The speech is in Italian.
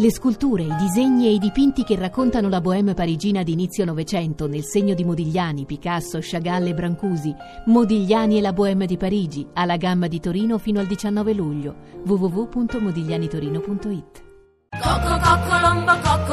Le sculture, i disegni e i dipinti che raccontano la bohème parigina di inizio Novecento nel segno di Modigliani, Picasso, Chagall e Brancusi. Modigliani e la bohème di Parigi, alla gamma di Torino fino al 19 luglio. www.modiglianitorino.it Cocco, cocco, lombo, cocco.